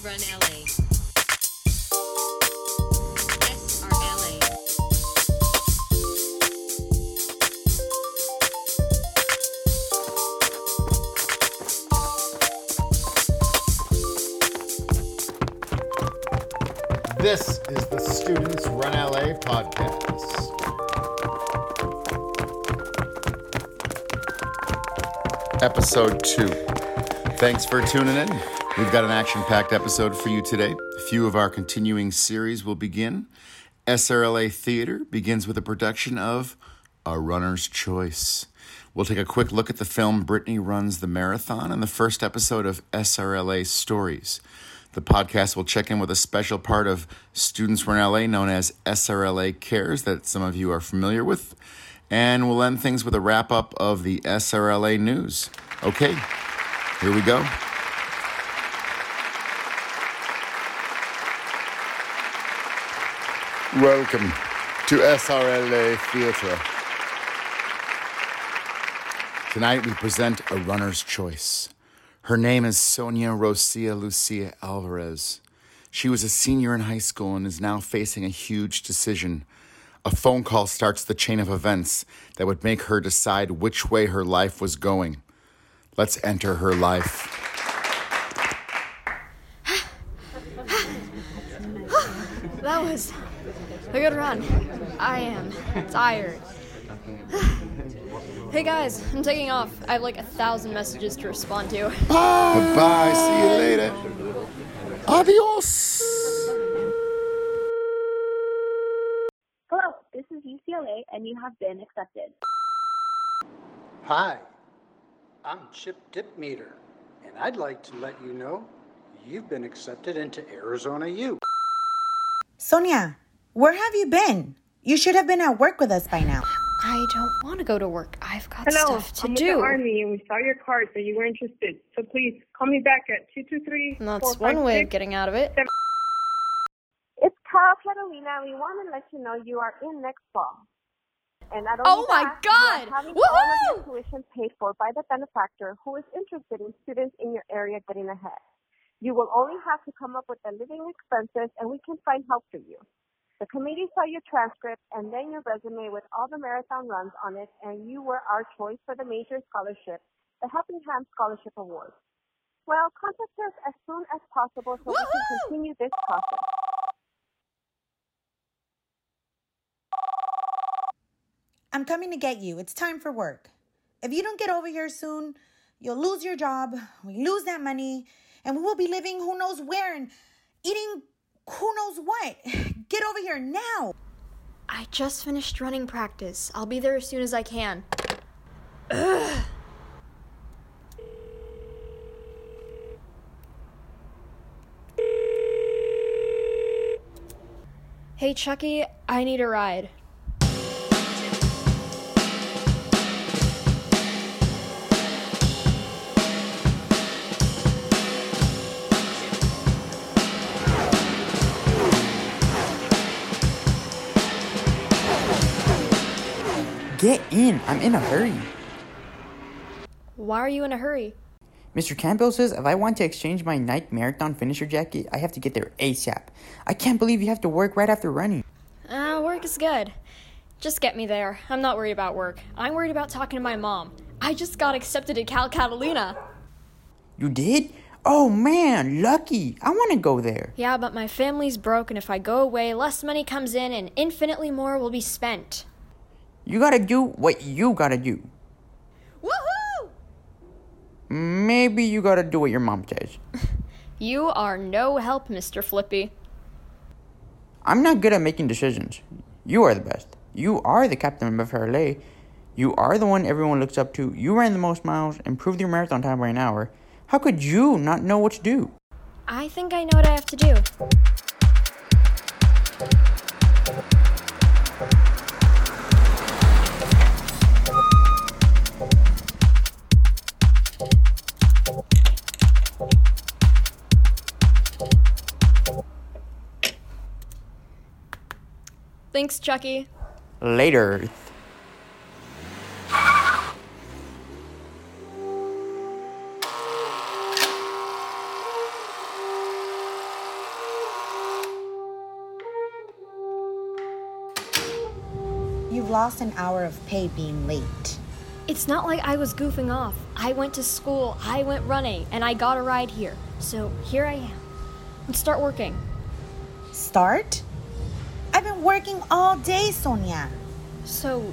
Students Run LA. This is the Students Run LA podcast. Episode 2. Thanks for tuning in. We've got an action packed episode for you today. A few of our continuing series will begin. SRLA Theater begins with a production of A Runner's Choice. We'll take a quick look at the film Brittany Runs the Marathon and the first episode of SRLA Stories. The podcast will check in with a special part of Students Run LA known as SRLA Cares that some of you are familiar with. And we'll end things with a wrap up of the SRLA news. Okay, here we go. Welcome to SRLA Theatre. Tonight we present A Runner's Choice. Her name is Sonia Rosia Lucia Alvarez. She was a senior in high school and is now facing a huge decision. A phone call starts the chain of events that would make her decide which way her life was going. Let's enter her life. That was a good run. I am tired. hey guys, I'm taking off. I have like a thousand messages to respond to. Bye bye. See you later. Adios. Hello, this is UCLA, and you have been accepted. Hi, I'm Chip Dipmeter, and I'd like to let you know you've been accepted into Arizona U. Sonia, where have you been? You should have been at work with us by now. I don't want to go to work. I've got Hello, stuff to I'm do. with the Army, and we saw your card, so you were interested. So please call me back at two two three. That's one way of getting out of it. It's Cal Catalina. We want to let you know you are in next fall. And I don't Oh only my that, God! You are having all of Woohoo! your tuition paid for by the benefactor who is interested in students in your area getting ahead. You will only have to come up with the living expenses, and we can find help for you. The committee saw your transcript and then your resume with all the marathon runs on it, and you were our choice for the major scholarship, the Helping Hand Scholarship Award. Well, contact us as soon as possible so we can continue this process. I'm coming to get you. It's time for work. If you don't get over here soon, you'll lose your job, we lose that money, and we will be living who knows where and eating who knows what. Get over here now. I just finished running practice. I'll be there as soon as I can. Hey Chucky, I need a ride. Get in. I'm in a hurry. Why are you in a hurry? Mr. Campbell says if I want to exchange my Nike Marathon finisher jacket, I have to get there ASAP. I can't believe you have to work right after running. Uh, work is good. Just get me there. I'm not worried about work. I'm worried about talking to my mom. I just got accepted at Cal Catalina. You did? Oh man, lucky. I want to go there. Yeah, but my family's broke, and if I go away, less money comes in and infinitely more will be spent. You gotta do what you gotta do. Woohoo! Maybe you gotta do what your mom says. You are no help, Mr. Flippy. I'm not good at making decisions. You are the best. You are the captain of SRLA. You are the one everyone looks up to. You ran the most miles, improved your marathon time by an hour. How could you not know what to do? I think I know what I have to do. Thanks, Chucky. Later. You've lost an hour of pay being late. It's not like I was goofing off. I went to school, I went running, and I got a ride here. So here I am. Let's start working. Start? Working all day, Sonia. So,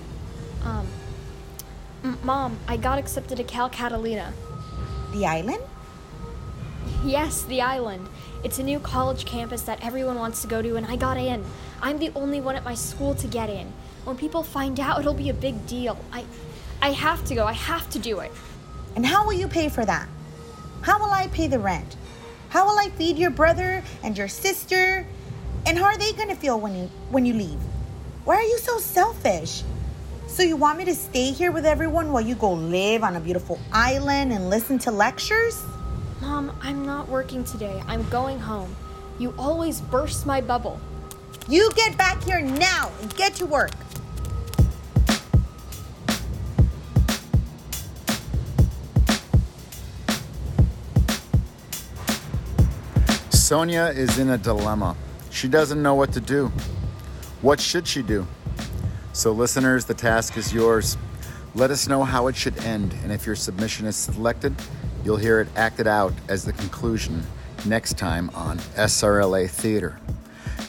um, Mom, I got accepted to Cal Catalina. The island? Yes, the island. It's a new college campus that everyone wants to go to, and I got in. I'm the only one at my school to get in. When people find out, it'll be a big deal. I, I have to go. I have to do it. And how will you pay for that? How will I pay the rent? How will I feed your brother and your sister? And how are they going to feel when you when you leave? Why are you so selfish? So you want me to stay here with everyone while you go live on a beautiful island and listen to lectures? Mom, I'm not working today. I'm going home. You always burst my bubble. You get back here now and get to work. Sonia is in a dilemma. She doesn't know what to do. What should she do? So, listeners, the task is yours. Let us know how it should end, and if your submission is selected, you'll hear it acted out as the conclusion next time on SRLA Theater.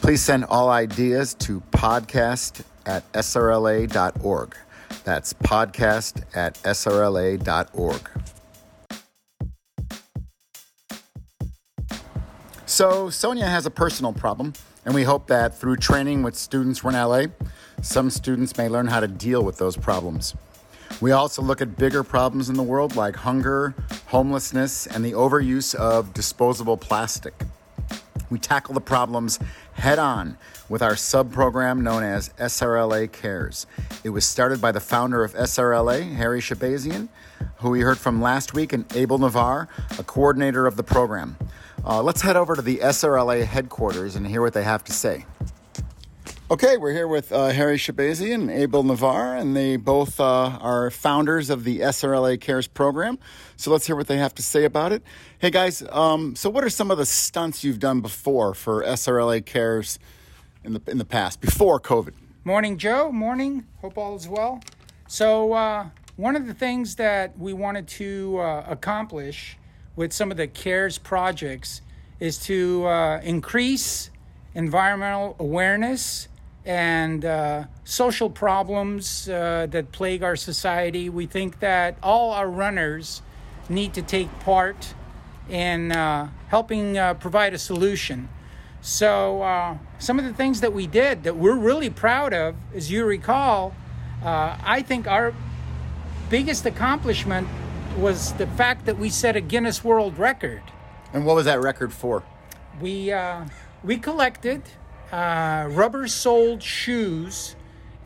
Please send all ideas to podcast at srla.org. That's podcast at srla.org. So, Sonia has a personal problem, and we hope that through training with students from LA, some students may learn how to deal with those problems. We also look at bigger problems in the world like hunger, homelessness, and the overuse of disposable plastic. We tackle the problems head on with our sub program known as SRLA Cares. It was started by the founder of SRLA, Harry Shabazian, who we heard from last week, and Abel Navar, a coordinator of the program. Uh, let's head over to the SRLA headquarters and hear what they have to say. Okay, we're here with uh, Harry Shabazi and Abel Navar, and they both uh, are founders of the SRLA Cares program. So let's hear what they have to say about it. Hey guys, um, so what are some of the stunts you've done before for SRLA Cares in the in the past, before COVID? Morning, Joe. Morning. Hope all is well. So, uh, one of the things that we wanted to uh, accomplish with some of the CARES projects is to uh, increase environmental awareness and uh, social problems uh, that plague our society. We think that all our runners need to take part in uh, helping uh, provide a solution. So, uh, some of the things that we did that we're really proud of, as you recall, uh, I think our biggest accomplishment was the fact that we set a Guinness World Record. And what was that record for? We uh, we collected uh, rubber soled shoes.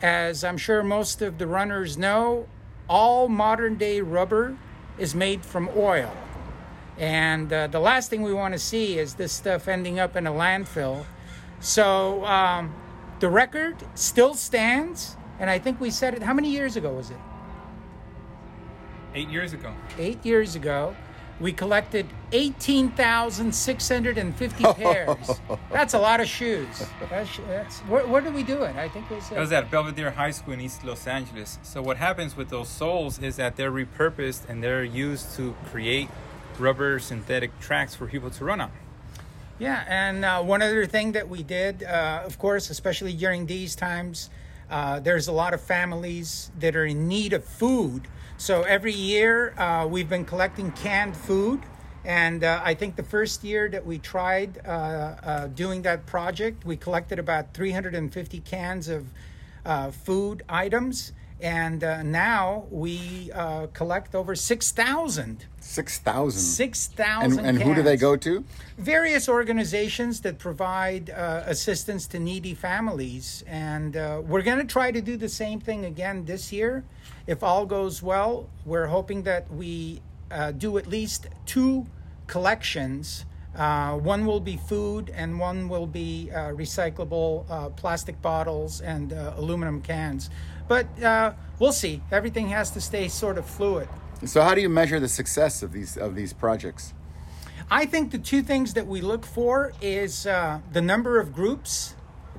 As I'm sure most of the runners know, all modern day rubber is made from oil. And uh, the last thing we want to see is this stuff ending up in a landfill. So um, the record still stands. And I think we said it, how many years ago was it? Eight years ago. Eight years ago. We collected 18,650 pairs. That's a lot of shoes. That's, that's, where, where did we do it? I think it was. It was at Belvedere High School in East Los Angeles. So what happens with those soles is that they're repurposed and they're used to create rubber synthetic tracks for people to run on. Yeah, and uh, one other thing that we did, uh, of course, especially during these times, uh, there's a lot of families that are in need of food. So every year uh, we've been collecting canned food. And uh, I think the first year that we tried uh, uh, doing that project, we collected about 350 cans of uh, food items. And uh, now we uh, collect over 6,000. 6,000. 6,000 And, and who do they go to? various organizations that provide uh, assistance to needy families. And uh, we're going to try to do the same thing again this year. If all goes well, we're hoping that we uh, do at least two collections. Uh, one will be food, and one will be uh, recyclable uh, plastic bottles and aluminum cans. But we'll see. Everything has to stay sort of fluid. So how do you measure the success of these of these projects? I think the two things that we look for is uh, the number of groups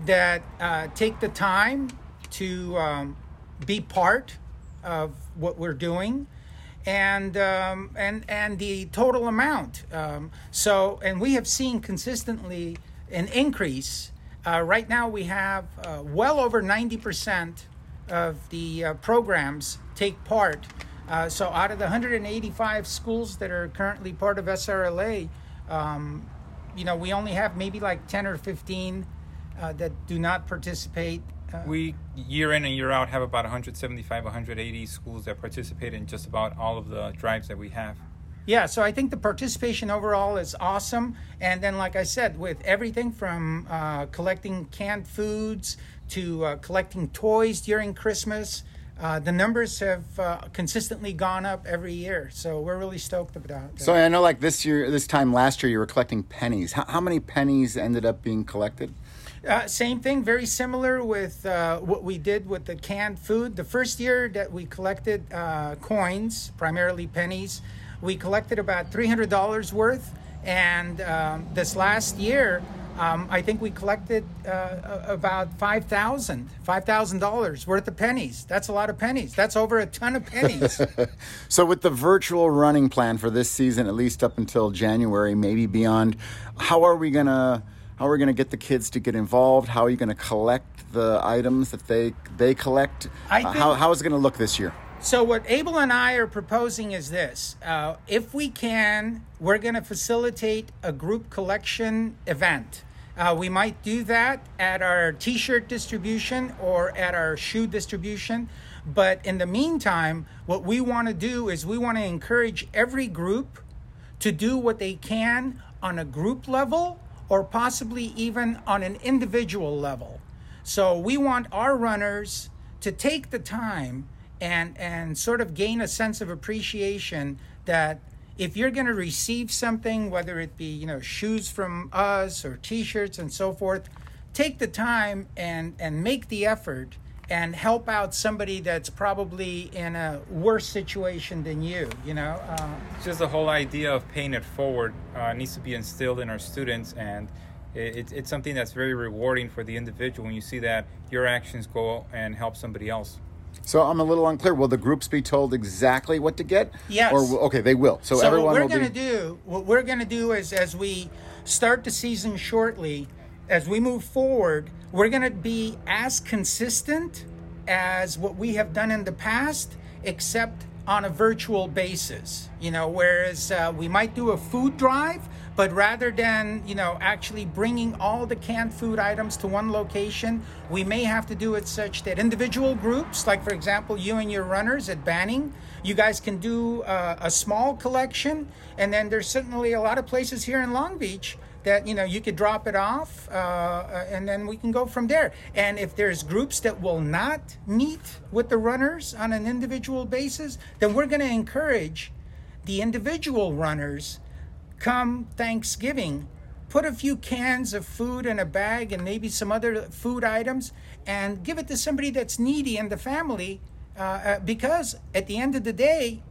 that uh, take the time to um, be part of what we're doing and um, and and the total amount. Um, so, and we have seen consistently an increase. Uh, right now, we have uh, well over ninety percent of the uh, programs take part. Uh, so, out of the 185 schools that are currently part of SRLA, um, you know, we only have maybe like 10 or 15 uh, that do not participate. Uh, We year in and year out have about 175, 180 schools that participate in just about all of the drives that we have. Yeah, so I think the participation overall is awesome. And then, like I said, with everything from uh, collecting canned foods to uh, collecting toys during Christmas, uh, the numbers have uh, consistently gone up every year. So we're really stoked about that. So I know, like this year, this time last year, you were collecting pennies. How, how many pennies ended up being collected? Uh, same thing, very similar with uh, what we did with the canned food. The first year that we collected uh, coins, primarily pennies, we collected about $300 worth. And um, this last year, um, I think we collected uh, about $5,000, $5,000 worth of pennies. That's a lot of pennies. That's over a ton of pennies. So with the virtual running plan for this season, at least up until January, maybe beyond, how are we gonna how are we gonna get the kids to get involved? How are you gonna collect the items that they they collect? I Uh, how how is it gonna look this year? So what Abel and I are proposing is this: uh, if we can, we're going to facilitate a group collection event. Uh, we might do that at our T-shirt distribution or at our shoe distribution. But in the meantime, what we want to do is we want to encourage every group to do what they can on a group level or possibly even on an individual level. So we want our runners to take the time and and sort of gain a sense of appreciation that if you're going to receive something whether it be you know shoes from us or t-shirts and so forth take the time and and make the effort and help out somebody that's probably in a worse situation than you you know uh, just the whole idea of paying it forward uh, needs to be instilled in our students and it, it's- it's something that's very rewarding for the individual when you see that your actions go and help somebody else So I'm a little unclear. Will the groups be told exactly what to get? Yes. Or okay, they will. So, So, everyone what we're going be. to do, what we're going to do is as we start the season shortly, as we move forward, we're going to be as consistent as what we have done in the past, except on a virtual basis. You know, whereas uh, we might do a food drive, but rather than you know actually bringing all the canned food items to one location, we may have to do it such that individual groups, like for example, you and your runners at Banning, you guys can do uh, a small collection, and then there's certainly a lot of places here in Long Beach that you know you could drop it off, uh, uh, and then we can go from there. And if there's groups that will not meet with the runners on an individual basis, then we're going to encourage the individual runners come Thanksgiving, put a few cans of food in a bag and maybe some other food items and give it to somebody that's needy in the family. Uh, uh, because at the end of the day,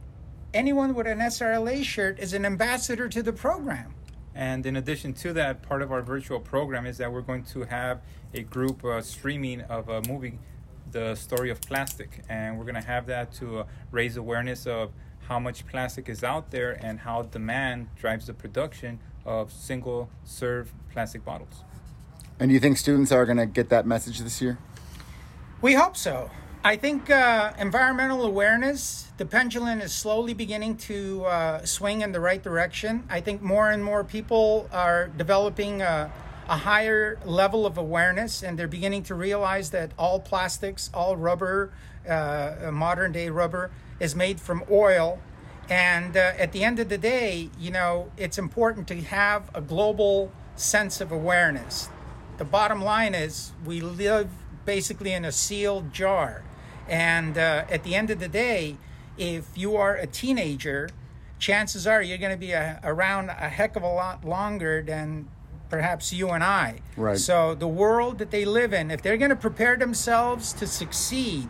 anyone with an SRLA shirt is an ambassador to the program. And in addition to that, part of our virtual program is that we're going to have a group uh, streaming of a movie, The Story of Plastic. And we're going to have that to uh, raise awareness of how much plastic is out there and how demand drives the production of single serve plastic bottles. And do you think students are going to get that message this year? We hope so. I think uh, environmental awareness, the pendulum is slowly beginning to uh, swing in the right direction. I think more and more people are developing a, a higher level of awareness and they're beginning to realize that all plastics, all rubber, uh, modern day rubber, is made from oil. And uh, at the end of the day, you know, it's important to have a global sense of awareness. The bottom line is we live basically in a sealed jar. And uh, at the end of the day, if you are a teenager, chances are you're going to be a, around a heck of a lot longer than perhaps you and I. Right. So the world that they live in, if they're going to prepare themselves to succeed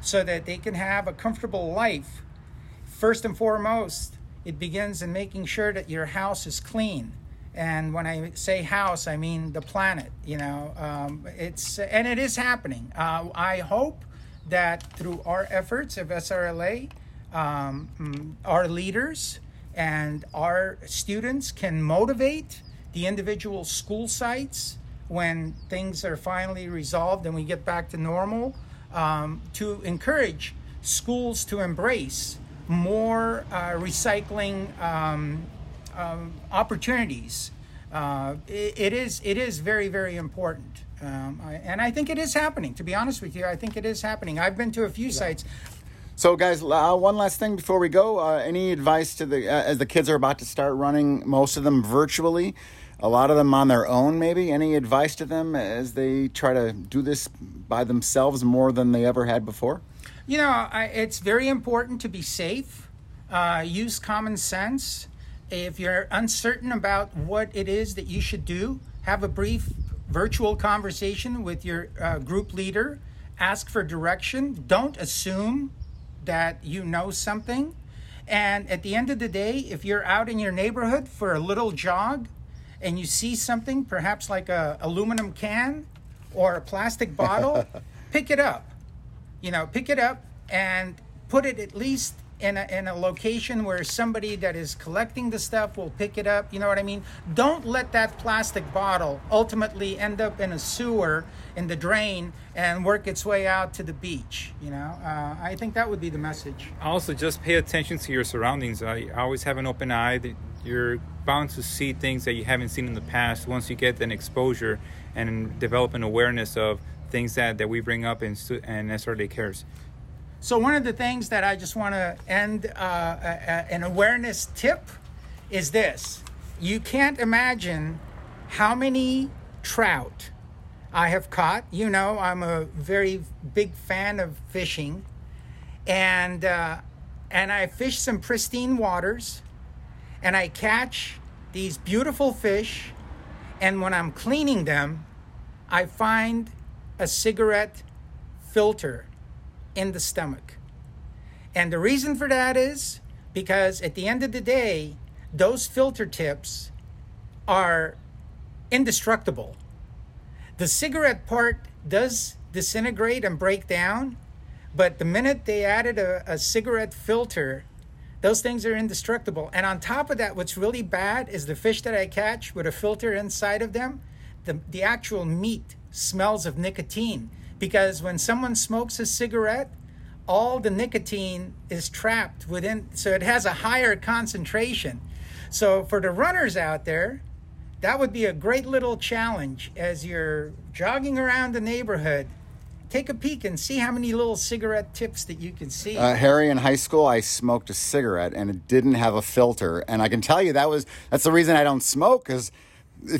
so that they can have a comfortable life, first and foremost, it begins in making sure that your house is clean. And when I say house, I mean the planet. You know, um, it's and it is happening. Uh, I hope that through our efforts of SRLA, um, mm, our leaders and our students can motivate the individual school sites when things are finally resolved and we get back to normal um, to encourage schools to embrace more uh, recycling um, um, opportunities. Uh, it, it is it is very very important, um, I, and I think it is happening. To be honest with you, I think it is happening. I've been to a few sites. So, guys, uh, one last thing before we go. Uh, any advice to the uh, as the kids are about to start running? Most of them virtually, a lot of them on their own. Maybe any advice to them as they try to do this by themselves more than they ever had before? You know, it's very important to be safe. Uh, use common sense. If you're uncertain about what it is that you should do, have a brief virtual conversation with your uh, group leader. Ask for direction. Don't assume that you know something. And at the end of the day, if you're out in your neighborhood for a little jog and you see something, perhaps like a aluminum can or a plastic bottle, pick it up. You know, pick it up and put it at least in a, in a location where somebody that is collecting the stuff will pick it up. You know what I mean? Don't let that plastic bottle ultimately end up in a sewer in the drain and work its way out to the beach. You know, uh, I think that would be the message. Also, just pay attention to your surroundings. I always have an open eye. You're bound to see things that you haven't seen in the past once you get an exposure and develop an awareness of things that, that we bring up in, in SRLA Cares. So one of the things that I just want to end uh, a, a- an awareness tip is this: you can't imagine how many trout I have caught. You know, I'm a very big fan of fishing, and uh, and I fish some pristine waters, and I catch these beautiful fish, and when I'm cleaning them, I find a cigarette filter in the stomach. And the reason for that is because at the end of the day, those filter tips are indestructible. The cigarette part does disintegrate and break down, but the minute they added a, a cigarette filter, those things are indestructible. And on top of that, what's really bad is the fish that I catch with a filter inside of them, the, the actual meat smells of nicotine. Because when someone smokes a cigarette, all the nicotine is trapped within, so it has a higher concentration. So for the runners out there, that would be a great little challenge as you're jogging around the neighborhood. Take a peek and see how many little cigarette tips that you can see. Uh, Harry, in high school, I smoked a cigarette and it didn't have a filter, and I can tell you that was that's the reason I don't smoke because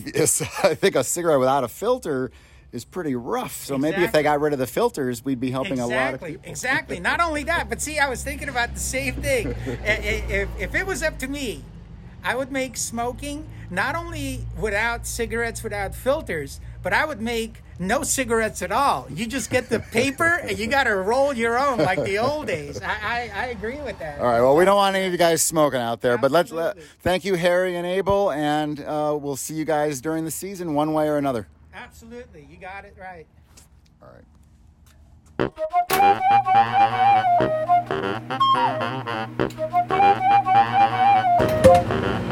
I think a cigarette without a filter is pretty rough. So maybe if they got rid of the filters, we'd be helping a lot of exactly, people. exactly. Not only that, but see, I was thinking about the same thing. If, if it was up to me, I would make smoking not only without cigarettes, without filters, but I would make no cigarettes at all. You just get the paper and you got to roll your own like the old days. I, I, I agree with that. All right. Well, we don't want any of you guys smoking out there, but let's let, thank you, Harry and Abel, and uh, we'll see you guys during the season, one way or another. Absolutely. You got it right. All right.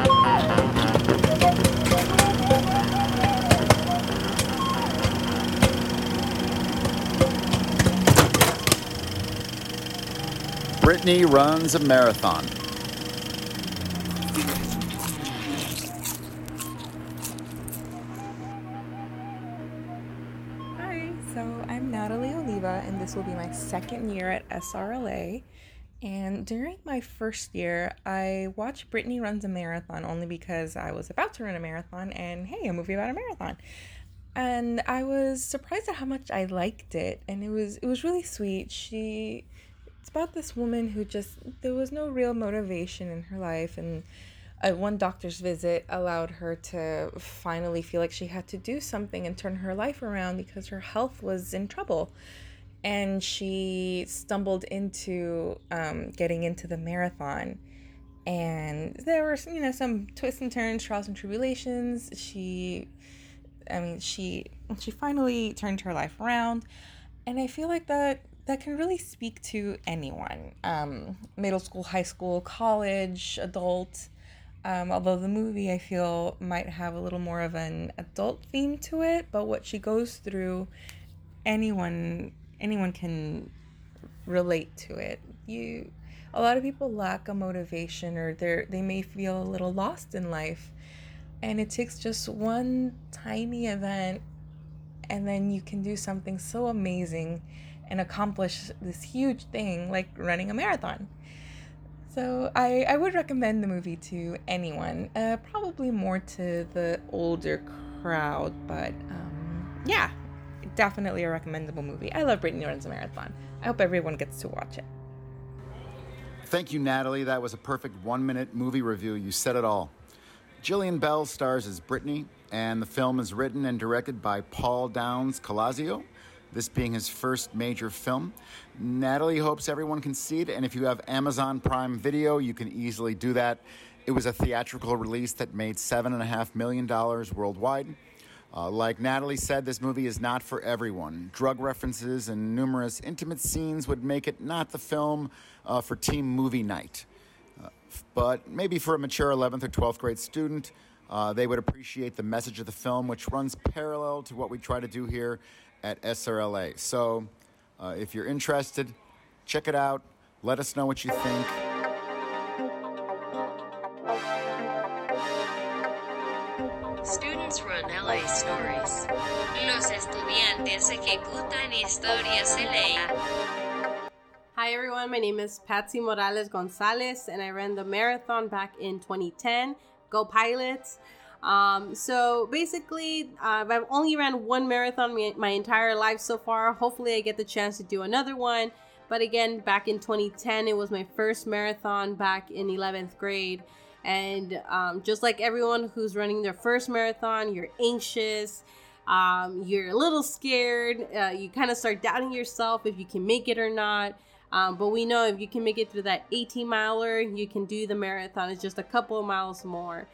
Brittany runs a marathon. Hi, so I'm Natalie Oliva, and this will be my second year at SRLA. And during my first year, I watched Brittany Runs a Marathon only because I was about to run a marathon, and hey, a movie about a marathon. And I was surprised at how much I liked it, and it was it was really sweet. She, it's about this woman who just there was no real motivation in her life, and uh, one doctor's visit allowed her to finally feel like she had to do something and turn her life around because her health was in trouble. And she stumbled into um, getting into the marathon. And there were, you know, some twists and turns, trials and tribulations. She, I mean, she she finally turned her life around. And I feel like that that can really speak to anyone um, middle school, high school, college, adult. Um, although the movie I feel might have a little more of an adult theme to it, but what she goes through, anyone anyone can relate to it. You a lot of people lack a motivation or they they may feel a little lost in life. And it takes just one tiny event and then you can do something so amazing and accomplish this huge thing like running a marathon. So I, I would recommend the movie to anyone, uh, probably more to the older crowd, but um, yeah, definitely a recommendable movie. I love Brittany Runs a Marathon. I hope everyone gets to watch it. Thank you, Natalie. That was a perfect one minute movie review. You said it all. Jillian Bell stars as Brittany, and the film is written and directed by Paul Downs Colaizzo, this being his first major film. Natalie hopes everyone can see it, and if you have Amazon Prime Video, you can easily do that. It was a theatrical release that made $7.5 million worldwide. Uh, like Natalie said, this movie is not for everyone. Drug references and numerous intimate scenes would make it not the film uh, for team movie night. Uh, but maybe for a mature 11th or 12th grade student, uh, they would appreciate the message of the film, which runs parallel to what we try to do here at SRLA. So uh, if you're interested, check it out. Let us know what you think. Students run LA stories. Los estudiantes ejecutan historias LA. Hi everyone, my name is Patsy Morales Gonzalez and I ran the marathon back in 2010. Go Pilots! Um, so basically, uh, I've only ran one marathon my, entire life so far. Hopefully, I get the chance to do another one. But again, back in 2010, it was my first marathon back in 11th grade. And um, just like everyone who's running their first marathon, you're anxious, um, you're a little scared, uh, you kind of start doubting yourself if you can make it or not. Um, but we know if you can make it through that 18 miler, you can do the marathon. It's just a couple of miles more.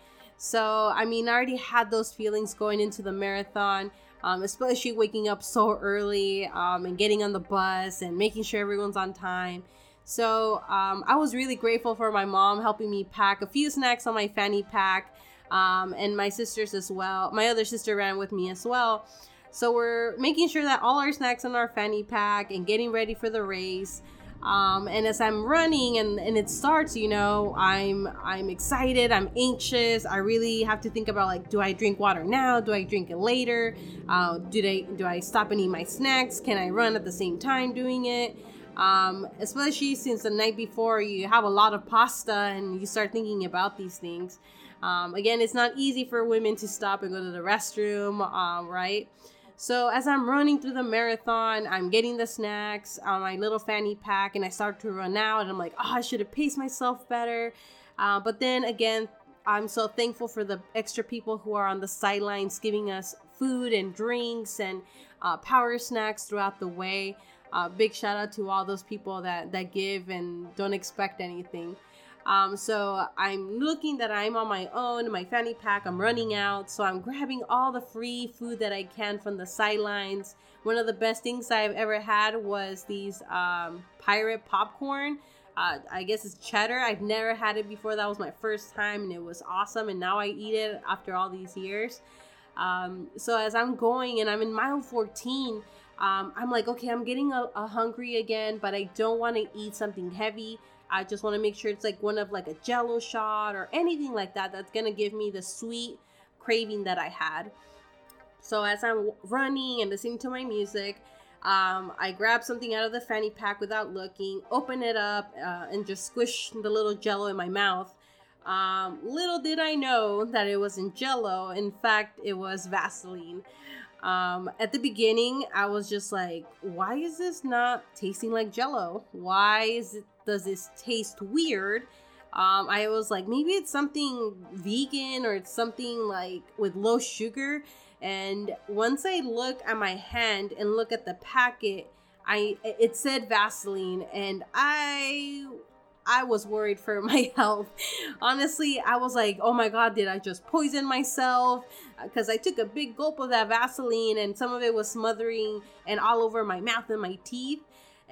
So, I mean, I already had those feelings going into the marathon, um, especially waking up so early um, and getting on the bus and making sure everyone's on time. So, um, I was really grateful for my mom helping me pack a few snacks on my fanny pack um, and my sisters as well. My other sister ran with me as well. So, we're making sure that all our snacks in our fanny pack and getting ready for the race. Um, and as I'm running and, and it starts, you know, I'm I'm excited, I'm anxious. I really have to think about like, do I drink water now? Do I drink it later? Uh, do they do I stop and eat my snacks? Can I run at the same time doing it? Um, especially since the night before you have a lot of pasta and you start thinking about these things. Um, again, it's not easy for women to stop and go to the restroom, um, right? So as I'm running through the marathon, I'm getting the snacks on my little fanny pack, and I start to run out, and I'm like, oh, I should have paced myself better. Uh, but then again, I'm so thankful for the extra people who are on the sidelines giving us food and drinks and uh, power snacks throughout the way. Uh, big shout out to all those people that that give and don't expect anything. Um, so I'm looking that I'm on my own, my fanny pack, I'm running out. So I'm grabbing all the free food that I can from the sidelines. One of the best things I've ever had was these um, pirate popcorn. Uh, I guess it's cheddar. I've never had it before. That was my first time and it was awesome. And now I eat it after all these years. Um, so as I'm going and I'm in mile 14, um, I'm like, okay, I'm getting a, a hungry again, but I don't want to eat something heavy. I just want to make sure it's like one of like a jello shot or anything like that that's going to give me the sweet craving that I had. So as I'm running and listening to my music, um, I grab something out of the fanny pack without looking, open it up, uh, and just squish the little jello in my mouth. Um, little did I know that it wasn't jello. In fact, it was Vaseline. Um, at the beginning, I was just like, why is this not tasting like jello? Why is it does this taste weird? Um, I was like, maybe it's something vegan or it's something like with low sugar. And once I look at my hand and look at the packet, I it said Vaseline, and I I was worried for my health. Honestly, I was like, oh my god, did I just poison myself? Because I took a big gulp of that Vaseline, and some of it was smothering and all over my mouth and my teeth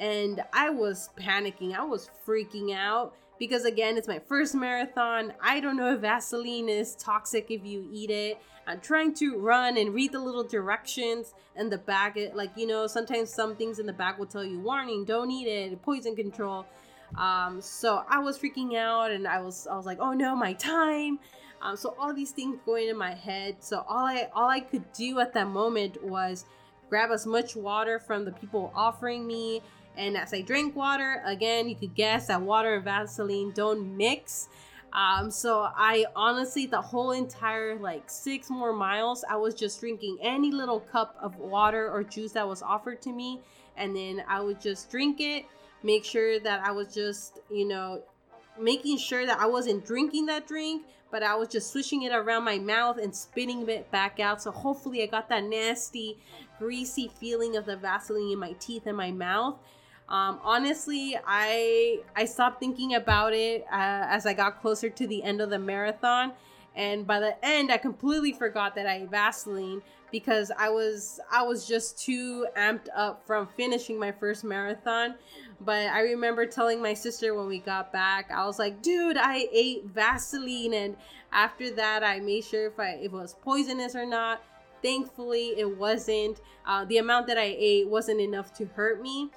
and I was panicking. I was freaking out because again, it's my first marathon. I don't know if Vaseline is toxic if you eat it. I'm trying to run and read the little directions and the bag. It like you know sometimes some things in the bag will tell you warning, don't eat it, poison control. Um, so I was freaking out and I was I was like, oh no, my time. Um, so all these things going in my head. So all I all I could do at that moment was grab as much water from the people offering me and as I drink water, again, you could guess that water and Vaseline don't mix. Um, so I honestly, the whole entire like six more miles, I was just drinking any little cup of water or juice that was offered to me. And then I would just drink it, make sure that I was just, you know, making sure that I wasn't drinking that drink, but I was just swishing it around my mouth and spitting it back out. So hopefully I got that nasty, greasy feeling of the Vaseline in my teeth and my mouth. Um, honestly, I I stopped thinking about it uh, as I got closer to the end of the marathon, and by the end, I completely forgot that I ate Vaseline because I was I was just too amped up from finishing my first marathon. But I remember telling my sister when we got back, I was like, "Dude, I ate Vaseline," and after that, I made sure if I if it was poisonous or not. Thankfully, it wasn't. Uh, the amount that I ate wasn't enough to hurt me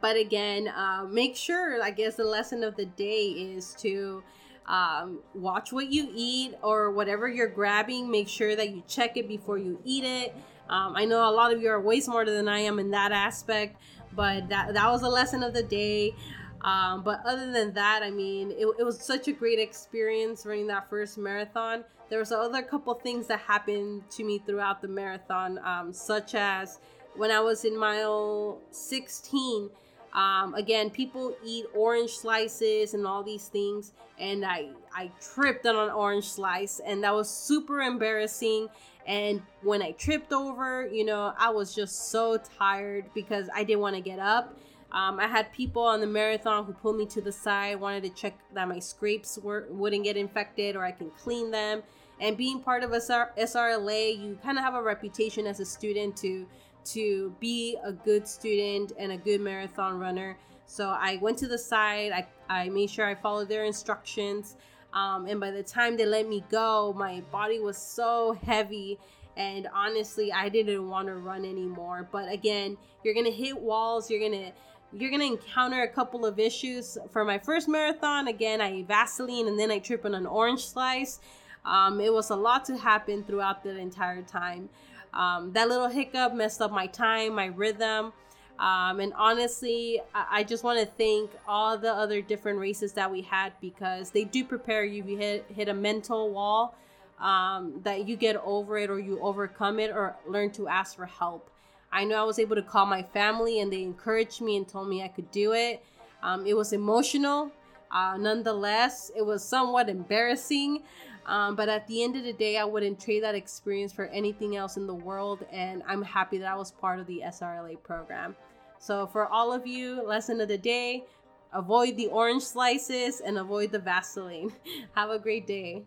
but again uh, make sure i guess the lesson of the day is to um, watch what you eat or whatever you're grabbing. Make sure that you check it before you eat it. Um, i know a lot of you are way smarter than i am in that aspect but that, that was a lesson of the day. Um, but other than that i mean it, it was such a great experience running that first marathon. There was other couple things that happened to me throughout the marathon um, such as when I was in mile 16. Um, again, people eat orange slices and all these things, and I I tripped on an orange slice, and that was super embarrassing. And when I tripped over, you know, I was just so tired because I didn't want to get up. Um, I had people on the marathon who pulled me to the side, wanted to check that my scrapes were, wouldn't get infected or I can clean them. And being part of SR- SRLA, you kind of have a reputation as a student to to be a good student and a good marathon runner. So I went to the side, I, I made sure I followed their instructions. Um, and by the time they let me go, my body was so heavy. And honestly, I didn't want to run anymore. But again, you're going to hit walls. You're going to you're gonna encounter a couple of issues. For my first marathon, again, I Vaseline and then I trip on an orange slice. Um, it was a lot to happen throughout the entire time. Um, that little hiccup messed up my time, my rhythm. Um, and honestly, I, just want to thank all the other different races that we had because they do prepare you if you hit, hit a mental wall um, that you get over it or you overcome it or learn to ask for help. I know I was able to call my family and they encouraged me and told me I could do it. Um, it was emotional. Uh, nonetheless, it was somewhat embarrassing. Um, but at the end of the day, I wouldn't trade that experience for anything else in the world. And I'm happy that I was part of the SRLA program. So, for all of you, lesson of the day avoid the orange slices and avoid the Vaseline. Have a great day.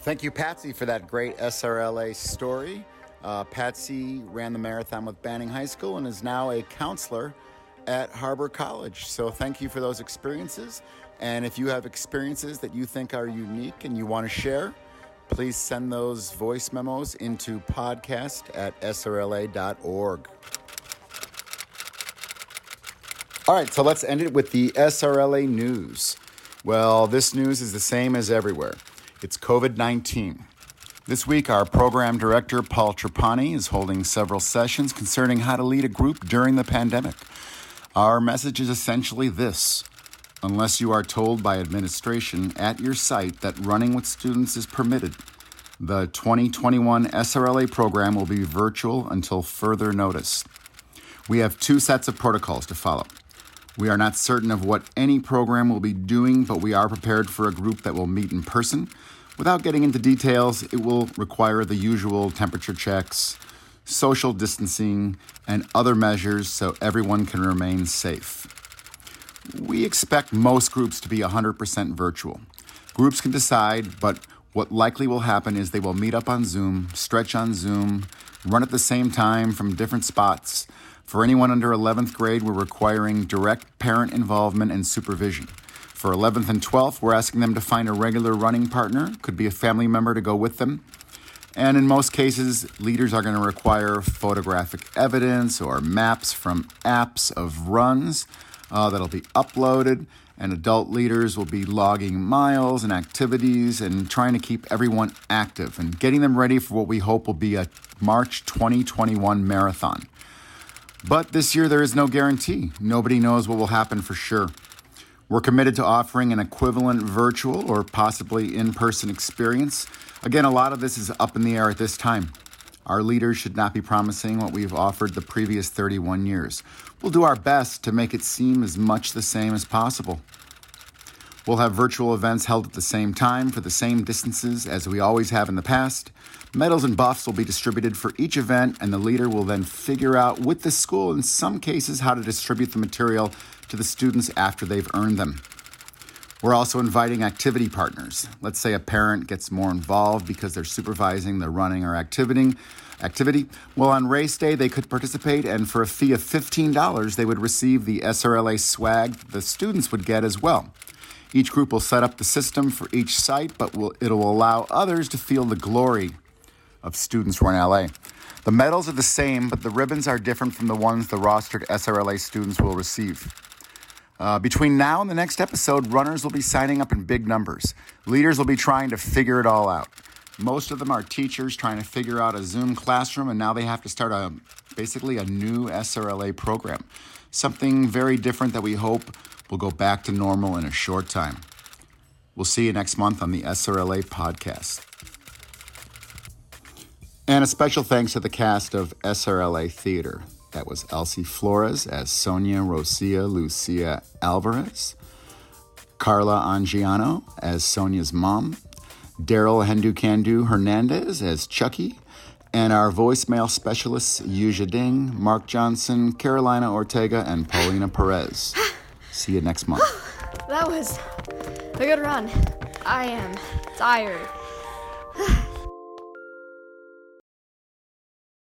Thank you, Patsy, for that great SRLA story. Uh, Patsy ran the marathon with Banning High School and is now a counselor at Harbor College. So, thank you for those experiences. And if you have experiences that you think are unique and you want to share, please send those voice memos into podcast at srla.org. All right, so let's end it with the SRLA news. Well, this news is the same as everywhere it's COVID 19. This week, our program director, Paul Trapani, is holding several sessions concerning how to lead a group during the pandemic. Our message is essentially this unless you are told by administration at your site that running with students is permitted. The 2021 SRLA program will be virtual until further notice. We have two sets of protocols to follow. We are not certain of what any program will be doing, but we are prepared for a group that will meet in person. Without getting into details, it will require the usual temperature checks, social distancing, and other measures so everyone can remain safe. We expect most groups to be 100% virtual. Groups can decide, but what likely will happen is they will meet up on Zoom, stretch on Zoom, run at the same time from different spots. For anyone under 11th grade, we're requiring direct parent involvement and supervision. For 11th and 12th, we're asking them to find a regular running partner, could be a family member to go with them. And in most cases, leaders are going to require photographic evidence or maps from apps of runs uh, that'll be uploaded. And adult leaders will be logging miles and activities and trying to keep everyone active and getting them ready for what we hope will be a March 2021 marathon. But this year, there is no guarantee. Nobody knows what will happen for sure. We're committed to offering an equivalent virtual or possibly in person experience. Again, a lot of this is up in the air at this time. Our leaders should not be promising what we've offered the previous 31 years. We'll do our best to make it seem as much the same as possible. We'll have virtual events held at the same time for the same distances as we always have in the past. Medals and buffs will be distributed for each event, and the leader will then figure out with the school, in some cases, how to distribute the material to the students after they've earned them. We're also inviting activity partners. Let's say a parent gets more involved because they're supervising the running or activity. Activity. Well, on race day, they could participate, and for a fee of $15, they would receive the SRLA swag the students would get as well. Each group will set up the system for each site, but will, it'll allow others to feel the glory of Students Run LA. The medals are the same, but the ribbons are different from the ones the rostered SRLA students will receive. Uh, between now and the next episode, runners will be signing up in big numbers. Leaders will be trying to figure it all out. Most of them are teachers trying to figure out a Zoom classroom, and now they have to start a basically a new SRLA program. Something very different that we hope will go back to normal in a short time. We'll see you next month on the SRLA podcast. And a special thanks to the cast of SRLA Theater. That was Elsie Flores as Sonia Rosia Lucia Alvarez, Carla Angiano as Sonia's mom, Daryl Hendukandu Hernandez as Chucky, and our voicemail specialists Yuja Ding, Mark Johnson, Carolina Ortega, and Paulina Perez. See you next month. That was a good run. I am tired.